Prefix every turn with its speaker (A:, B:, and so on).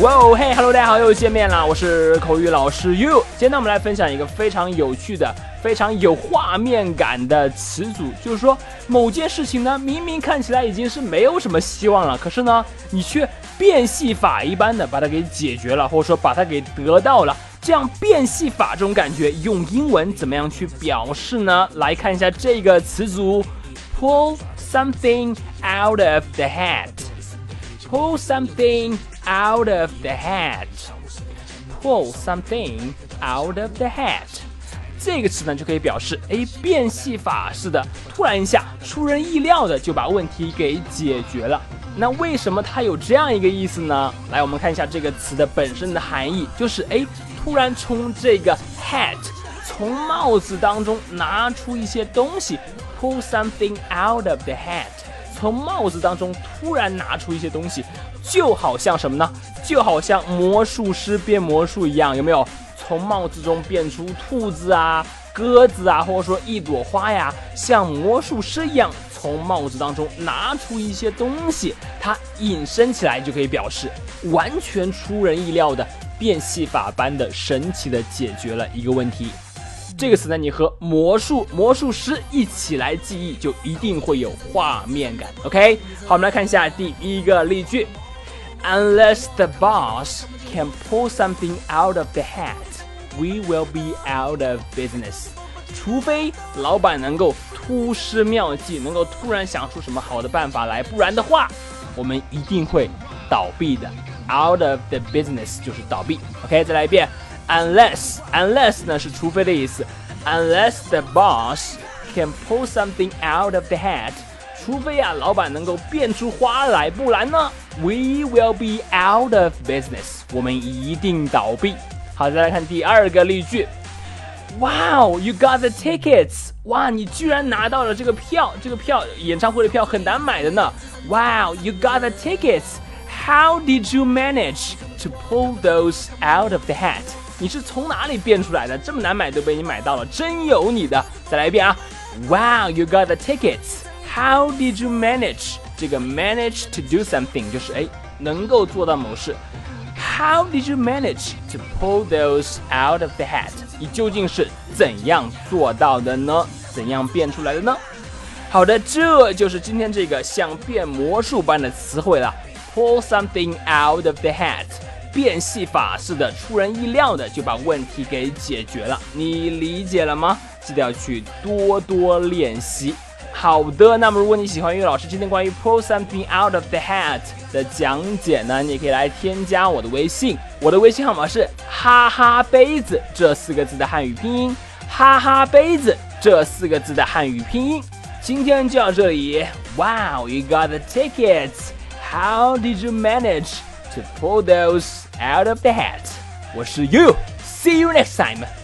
A: 哇哦嘿，Hello，大家好，又见面啦！我是口语老师 You。今天呢，我们来分享一个非常有趣的、非常有画面感的词组，就是说某件事情呢，明明看起来已经是没有什么希望了，可是呢，你却变戏法一般的把它给解决了，或者说把它给得到了。这样变戏法这种感觉，用英文怎么样去表示呢？来看一下这个词组：pull something out of the hat。pull something out of the hat. Pull something out of the hat. 这个词呢就可以表示，哎，变戏法似的，突然一下，出人意料的就把问题给解决了。那为什么它有这样一个意思呢？来，我们看一下这个词的本身的含义，就是哎，突然从这个 hat，从帽子当中拿出一些东西，pull something out of the hat。从帽子当中突然拿出一些东西，就好像什么呢？就好像魔术师变魔术一样，有没有？从帽子中变出兔子啊、鸽子啊，或者说一朵花呀，像魔术师一样从帽子当中拿出一些东西，它引申起来就可以表示完全出人意料的变戏法般的神奇的解决了一个问题。这个词呢，你和魔术魔术师一起来记忆，就一定会有画面感。OK，好，我们来看一下第一个例句：Unless the boss can pull something out of the hat, we will be out of business。除非老板能够突施妙计，能够突然想出什么好的办法来，不然的话，我们一定会倒闭的。Out of the business 就是倒闭。OK，再来一遍。Unless unless 呢是除非的意思，Unless the boss can pull something out of the hat，除非啊老板能够变出花来，不然呢，We will be out of business，我们一定倒闭。好，再来看第二个例句，Wow you got the tickets，哇你居然拿到了这个票，这个票演唱会的票很难买的呢。Wow you got the tickets，How did you manage to pull those out of the hat？ 你是从哪里变出来的？这么难买都被你买到了，真有你的！再来一遍啊！Wow, you got the tickets. How did you manage? 这个 manage to do something 就是哎，能够做到某事。How did you manage to pull those out of the hat? 你究竟是怎样做到的呢？怎样变出来的呢？好的，这就是今天这个像变魔术般的词汇了。Pull something out of the hat. 变戏法似的，出人意料的就把问题给解决了，你理解了吗？记得要去多多练习。好的，那么如果你喜欢岳老师今天关于 pull something out of the hat 的讲解呢，你也可以来添加我的微信，我的微信号码是哈哈杯子这四个字的汉语拼音，哈哈杯子这四个字的汉语拼音。今天就到这里，Wow, you got the tickets. How did you manage? To pull those out of the hat. 我是 You，see you next time.